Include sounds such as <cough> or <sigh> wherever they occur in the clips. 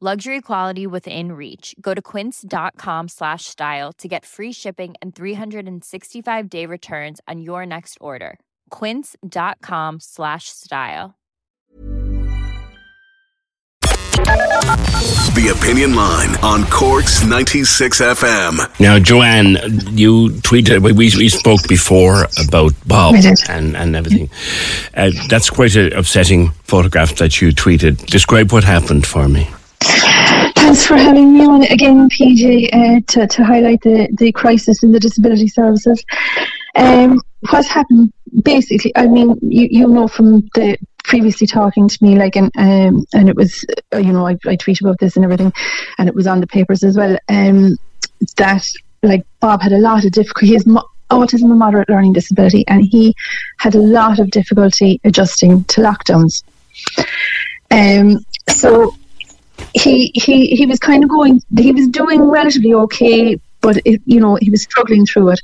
Luxury quality within reach. Go to quince.com slash style to get free shipping and 365 day returns on your next order. Quince.com slash style. The Opinion Line on Cork's 96 FM. Now, Joanne, you tweeted, we, we spoke before about Bob and, and everything. Uh, that's quite an upsetting photograph that you tweeted. Describe what happened for me. Thanks for having me on again, PJ, uh, to, to highlight the, the crisis in the disability services. Um, what's happened, basically, I mean, you, you know from the previously talking to me, like, and um, and it was, uh, you know, I, I tweet about this and everything, and it was on the papers as well, um, that, like, Bob had a lot of difficulty. Has mo- autism and moderate learning disability, and he had a lot of difficulty adjusting to lockdowns. Um, so he he he was kind of going he was doing relatively okay but it, you know he was struggling through it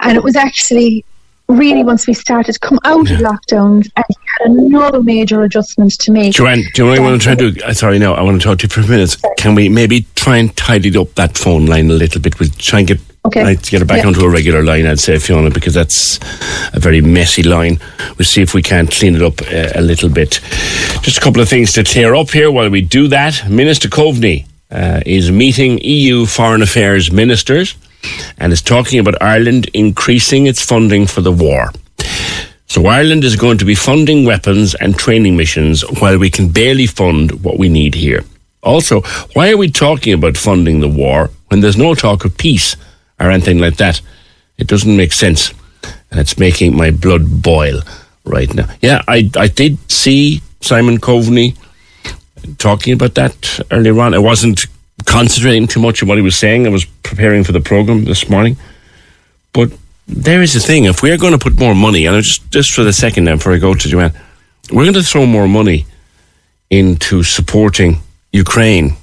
and it was actually really once we started to come out of lockdowns and he had another major adjustment to make Joanne, do you know what I want to try to do? Uh, sorry, no, I want to talk to you for a minute. Can we maybe try and tidy up that phone line a little bit? We'll try and get Okay. to get it back Yeah. onto a regular line, I'd say, Fiona, because that's a very messy line. We'll see if we can't clean it up uh, a little bit. Just a couple of things to clear up here while we do that. Minister Coveney uh, is meeting EU foreign affairs ministers and is talking about Ireland increasing its funding for the war. So Ireland is going to be funding weapons and training missions while we can barely fund what we need here. Also, why are we talking about funding the war when there's no talk of peace or anything like that? It doesn't make sense. And it's making my blood boil right now. Yeah, I, I did see Simon Coveney talking about that earlier on. I wasn't concentrating too much on what he was saying. I was preparing for the program this morning. But there is the thing. If we're going to put more money, and just just for the second now before I go to Joanne, we're going to throw more money into supporting Ukraine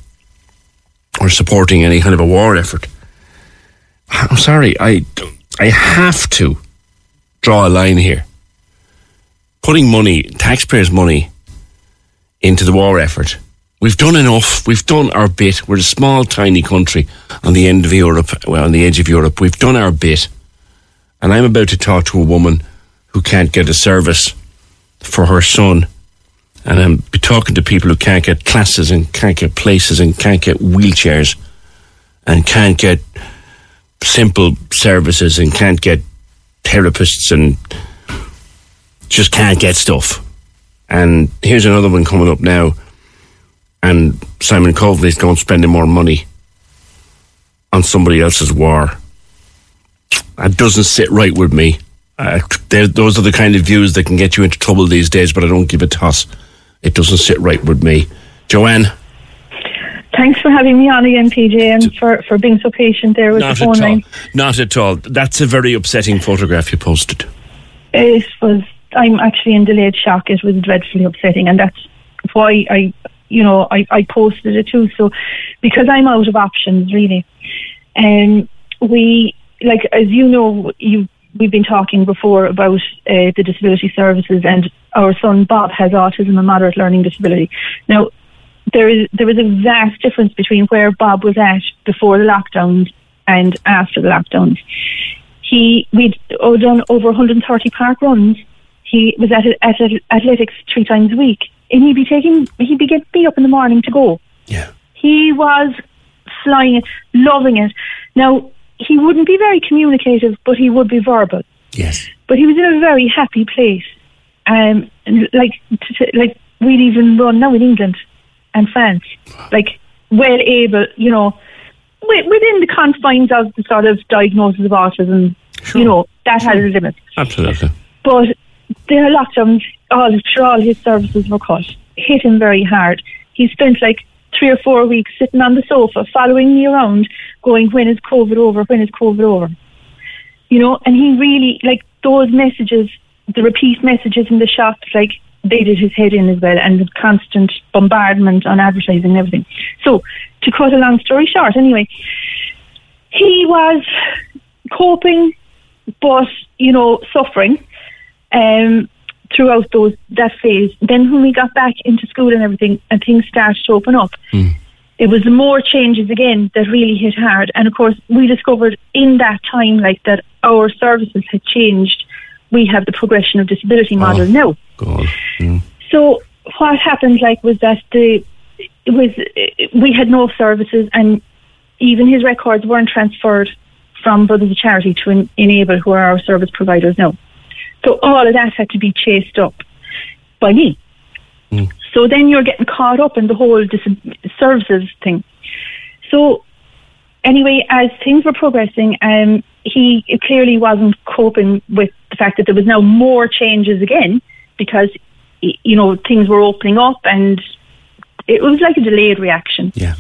or supporting any kind of a war effort. I'm sorry, I I have to draw a line here. Putting money, taxpayers' money, into the war effort. We've done enough. We've done our bit. We're a small, tiny country on the end of Europe, well, on the edge of Europe. We've done our bit. And I'm about to talk to a woman who can't get a service for her son. And I'm be talking to people who can't get classes and can't get places and can't get wheelchairs and can't get simple services and can't get therapists and just can't get stuff. And here's another one coming up now. And Simon Coveney's going spending more money on somebody else's war. That doesn't sit right with me. Uh, those are the kind of views that can get you into trouble these days, but I don't give a toss. It doesn't sit right with me. Joanne? Thanks for having me on again PJ and for, for being so patient there with Not the phone line Not at all. That's a very upsetting photograph you posted. it was I'm actually in delayed shock. It was dreadfully upsetting, and that's why I, you know, I, I posted it too. So because I'm out of options, really, and we like as you know, you we've been talking before about uh, the disability services, and our son Bob has autism and moderate learning disability. Now. There is there was a vast difference between where Bob was at before the lockdowns and after the lockdowns. He we'd oh, done over 130 park runs he was at, at athletics three times a week, and he'd be taking he'd be get be up in the morning to go. Yeah. He was flying it, loving it. Now he wouldn't be very communicative, but he would be verbal. Yes. But he was in a very happy place. Um, and like, t- t- like we'd even run now in England and France, like well able, you know, wi- within the confines of the sort of diagnosis of autism, Sure. you know, that had a limit. Absolutely. But there are lockdowns, all, sure, all his services were cut. Hit him very hard. He spent like three or four weeks sitting on the sofa, following me around, going, when is COVID over? When is COVID over? You know, and he really, like, those messages, the repeat messages in the shops, like, they did his head in as well, and the constant bombardment on advertising and everything. So, to cut a long story short, anyway, he was coping, but, you know, suffering um, throughout those that phase. Then when we got back into school and everything, and things started to open up, it was the more changes again that really hit hard. And of course, we discovered in that time, like that our services had changed. We have the progression of disability model now. God. Mm. So what happened, like, was that the it was we had no services, and even his records weren't transferred from Brothers of Charity to en- Enable, who are our service providers now. So all of that had to be chased up by me. So then you're getting caught up in the whole dis- services thing. So anyway, as things were progressing, um, he clearly wasn't coping with the fact that there was now more changes again because you know things were opening up and it was like a delayed reaction. Yeah.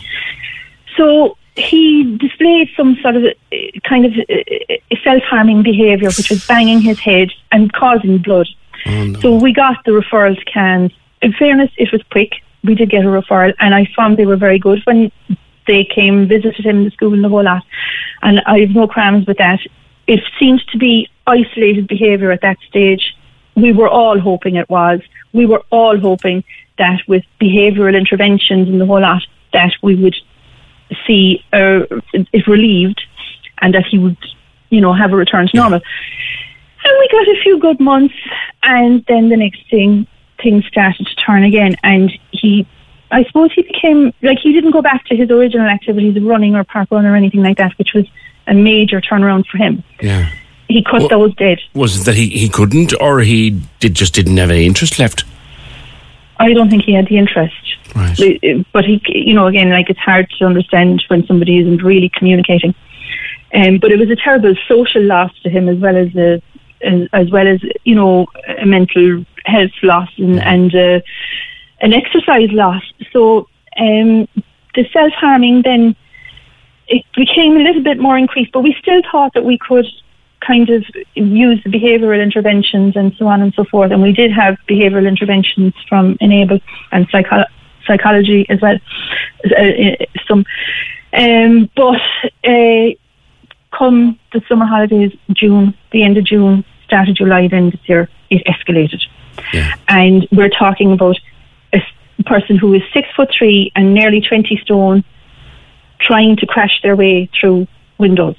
So he displayed some sort of uh, kind of uh, self-harming behaviour, which was banging his head and causing blood. Oh, no. So we got the referral to CAMHS. In fairness, it was quick. We did get a referral, and I found they were very good when they came, visited him in the school and the whole lot. And I have no qualms with that. It seemed to be isolated behaviour at that stage. We were all hoping it was. We were all hoping that with behavioural interventions and the whole lot, that we would see uh, it relieved and that he would, you know, have a return to normal. And we got a few good months, and then the next thing, things started to turn again. And he, I suppose he became, like, he didn't go back to his original activities of running or park run or anything like that, which was a major turnaround for him. Yeah. He cut Well- those dead. Was it that he, he couldn't or he did just didn't have any interest left? I don't think he had the interest. Right. But- But he, you know, again, like, it's hard to understand when somebody isn't really communicating. Um, but it was a terrible social loss to him as well as a, as, as well as you know a mental health loss and, and uh, an exercise loss. So um, the self harming then it became a little bit more increased, but we still thought that we could kind of use behavioural interventions and so on and so forth. And we did have behavioural interventions from Enable and psycho- psychology as well. Uh, uh, some, um, but uh, come the summer holidays, June, the end of June, start of July, then this year, it escalated. Yeah. And we're talking about a person who is six foot three and nearly 20 stone trying to crash their way through windows.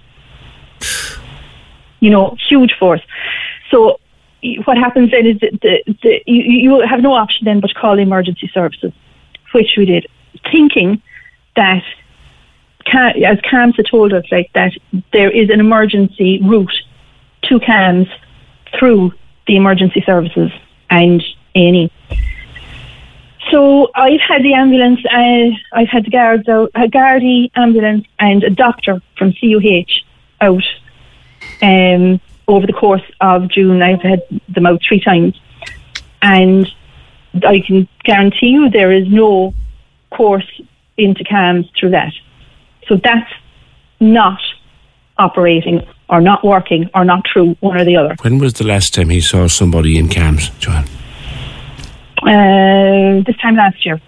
You know, huge force. So what happens then is that the, the, you, you have no option then but call emergency services, which we did, thinking that as CAMHS had told us, like that there is an emergency route to CAMHS through the emergency services and A&E. So I've had the ambulance, uh, I've had the guards out, a Gardaí ambulance and a doctor from CUH out um, over the course of June. I've had them out three times. And I can guarantee you there is no course into CAMHS through that. So that's not operating or not working or not true, one or the other. When was the last time he saw somebody in CAMHS, Joanne? Uh, this time last year.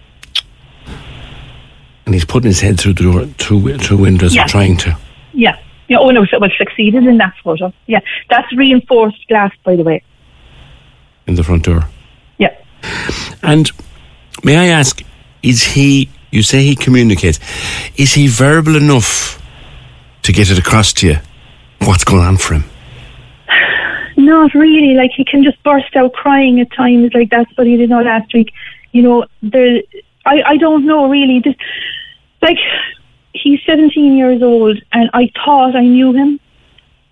And he's putting his head through the door, through through windows, Yeah. trying to. Yeah. Yeah. Oh no, so well succeeded in that photo. Yeah. That's reinforced glass, by the way. in the front door. Yeah. And may I ask, is he? You say he communicates. Is he verbal enough to get it across to you? What's going on for him? Not really. Like he can just burst out crying at times. Like that's what he did now last week. You know, there. I I don't know really. This, like he's 17 years old, and I thought I knew him,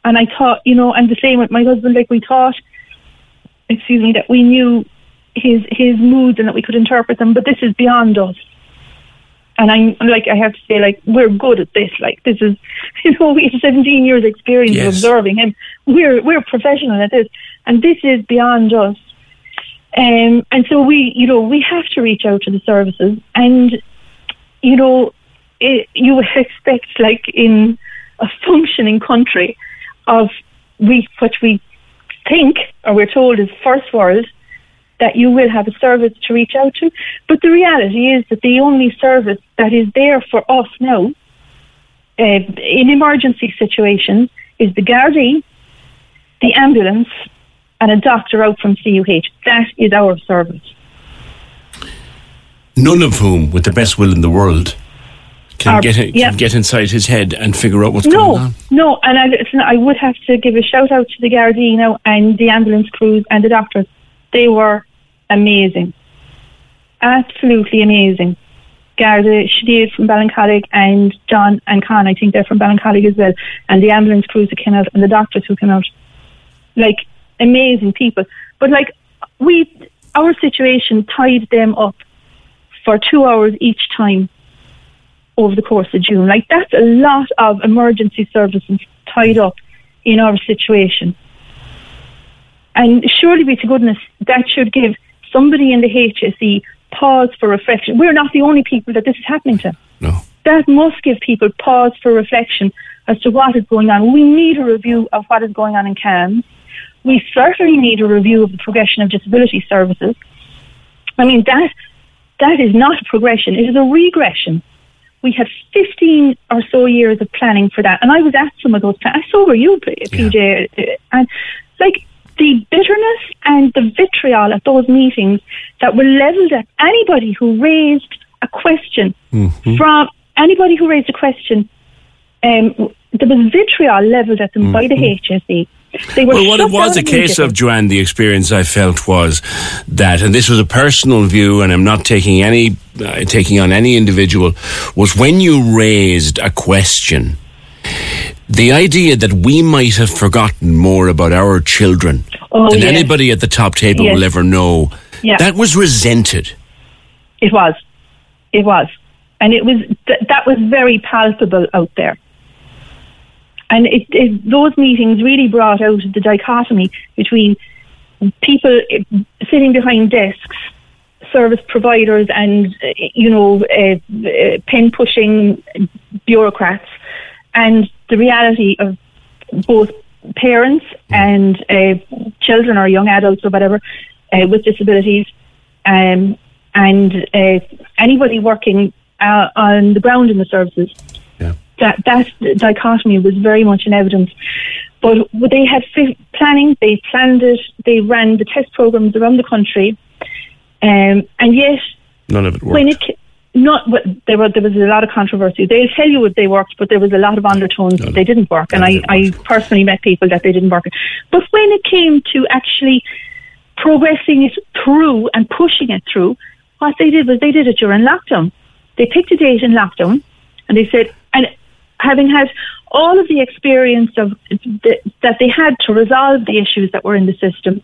and I thought, you know, and the same with my husband. Like we thought, excuse me, that we knew his his moods and that we could interpret them, but this is beyond us. And I'm like, I have to say, like, we're good at this. Like, this is, <laughs> you know, we have 17 years experience Yes. of observing him. We're we're professional at this, and this is beyond us. Um, and so we, you know, we have to reach out to the services, and you know, it, you would expect, like in a functioning country, of we what we think or we're told is first world, that you will have a service to reach out to. But the reality is that the only service that is there for us now, uh, in emergency situations, is the Gardaí, the ambulance, and a doctor out from CUH. That is our service. None of whom, with the best will in the world, can Are- get can yeah. get inside his head and figure out what's going on. no, no, and I, listen, I would have to give a shout out to the Gardaí now and the ambulance crews and the doctors. They were amazing, absolutely amazing. Garda Sinead from Ballincollig and John and Con, I think they're from Ballincollig as well, and the ambulance crews that came out and the doctors who came out, like amazing people. But like we, our situation tied them up for two hours each time over the course of June. Like that's a lot of emergency services tied up in our situation. And surely be to goodness that should give somebody in the HSE pause for reflection. We're not the only people that this is happening to. No. That must give people pause for reflection as to what is going on. We need a review of what is going on in CAMHS. We certainly need a review of the progression of disability services. I mean that that is not a progression, it is a regression. We had 15 or so years of planning for that. And I was at some of those plans. So were you, PJ. uh, And like the bitterness and the vitriol at those meetings that were levelled at anybody who raised a question from anybody who raised a question, um, there was vitriol levelled at them by the HSE. They were Well, what it was a case of, Joanne, the experience I felt was that, and this was a personal view, and I'm not taking any, uh, taking on any individual, was when you raised a question, the idea that we might have forgotten more about our children Oh, than yes. anybody at the top table Yes. will ever know, Yeah. that was resented. It was. It was. And it was th- that was very palpable out there. And it, it, those meetings really brought out the dichotomy between people sitting behind desks, service providers, and you know, uh, uh, pen pushing bureaucrats, and the reality of both parents and uh, children or young adults or whatever uh, with disabilities, um, and uh, anybody working uh, on the ground in the services. That that dichotomy was very much in evidence. But they had planning, they planned it, they ran the test programs around the country, um, and yet None of it worked. when it not what there were there was a lot of controversy. They'll tell you if they worked, but there was a lot of undertones that they didn't work. And I, I personally met people that they didn't work. But when it came to actually progressing it through and pushing it through, what they did was they did it during lockdown. They picked a date in lockdown, and they said, having had all of the experience of the, that they had to resolve the issues that were in the system,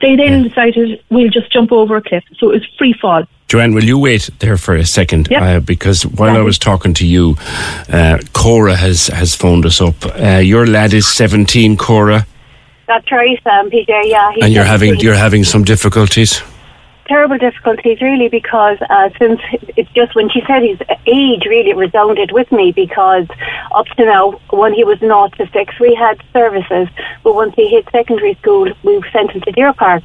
they then decided we'll just jump over a cliff. So it was free fall. Joanne, will you wait there for a second? Yep. Uh, because while I was talking to you, uh, Cora has, has phoned us up. Uh, your lad is 17, Cora, That's right, um, PJ. Yeah, and you're having you're having some difficulties. Terrible difficulties, really, because uh, since it's just when she said his age, really resounded with me because up to now, when he was naught to six, we had services, but once he hit secondary school, we sent him to Deer Park,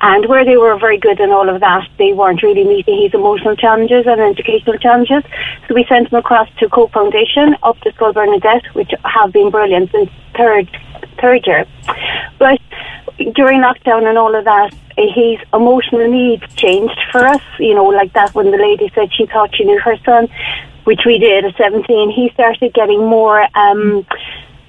and where they were very good and all of that, they weren't really meeting his emotional challenges and educational challenges. So we sent him across to Cope Foundation up to Scoil Bernadette, which have been brilliant since third third year, but during lockdown and all of that, eh, his emotional needs changed for us. You know, like that when the lady said she thought she knew her son, which we did at 17, he started getting more um,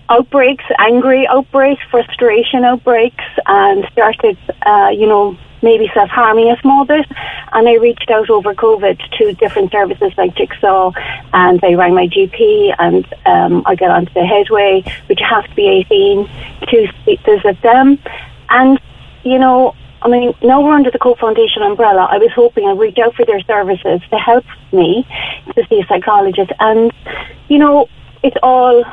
outbreaks, angry outbreaks, frustration outbreaks, and started, uh, you know, maybe self-harming a small bit. And I reached out over COVID to different services like Jigsaw and I rang my GP and um, I got onto the headway, which you have to be 18 to visit them. And, you know, I mean, now we're under the Cope Foundation umbrella. I was hoping I'd reach out for their services to help me to see a psychologist. And, you know, it's all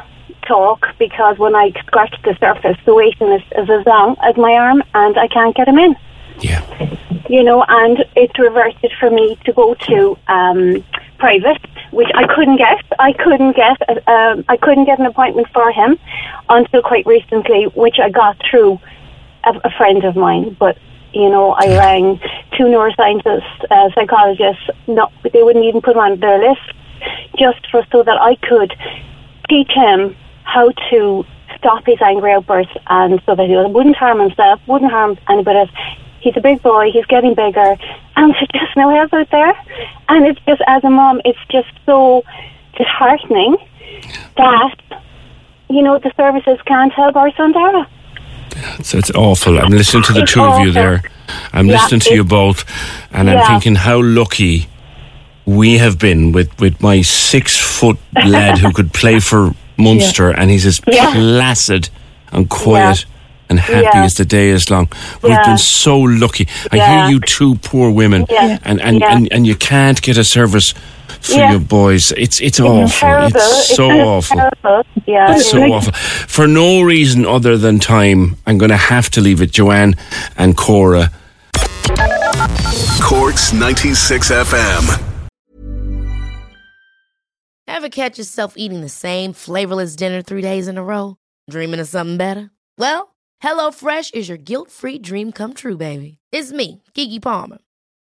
talk because when I scratch the surface, the waiting list is as long as my arm and I can't get him in. Yeah. You know, and it's reversed for me to go to um, private, which I couldn't get. I couldn't get. Uh, um, I couldn't get an appointment for him until quite recently, which I got through a, a friend of mine. But you know, I rang two neuroscientists, uh, psychologists. No, they wouldn't even put him on their list, just for so that I could teach him how to stop his angry outbursts, and so that he wouldn't harm himself, wouldn't harm anybody else. He's a big boy. He's getting bigger, and <laughs> there's just no help out there. And it's just, as a mom, it's just so disheartening that you know the services can't help our son Dara. It's, it's awful. I'm listening to the It's two of you there. I'm Yeah, listening to you both, and I'm thinking how lucky we have been with, with my six foot lad who could play for <laughs> Munster, and he's as Yeah. placid and quiet. And happy Yeah. as the day is long. We've Yeah. been so lucky. I Yeah. hear you two poor women, Yeah. and, and, Yeah. and, and you can't get a service for Yeah. your boys. It's it's It's awful. terrible. It's so awful. Terrible. Yeah. It's so awful. For no reason other than time, I'm going to have to leave it. Joanne and Cora. Corks 96 FM. Ever catch yourself eating the same flavorless dinner three days in a row? Dreaming of something better? Well, HelloFresh is your guilt free dream come true, baby. It's me, Keke Palmer.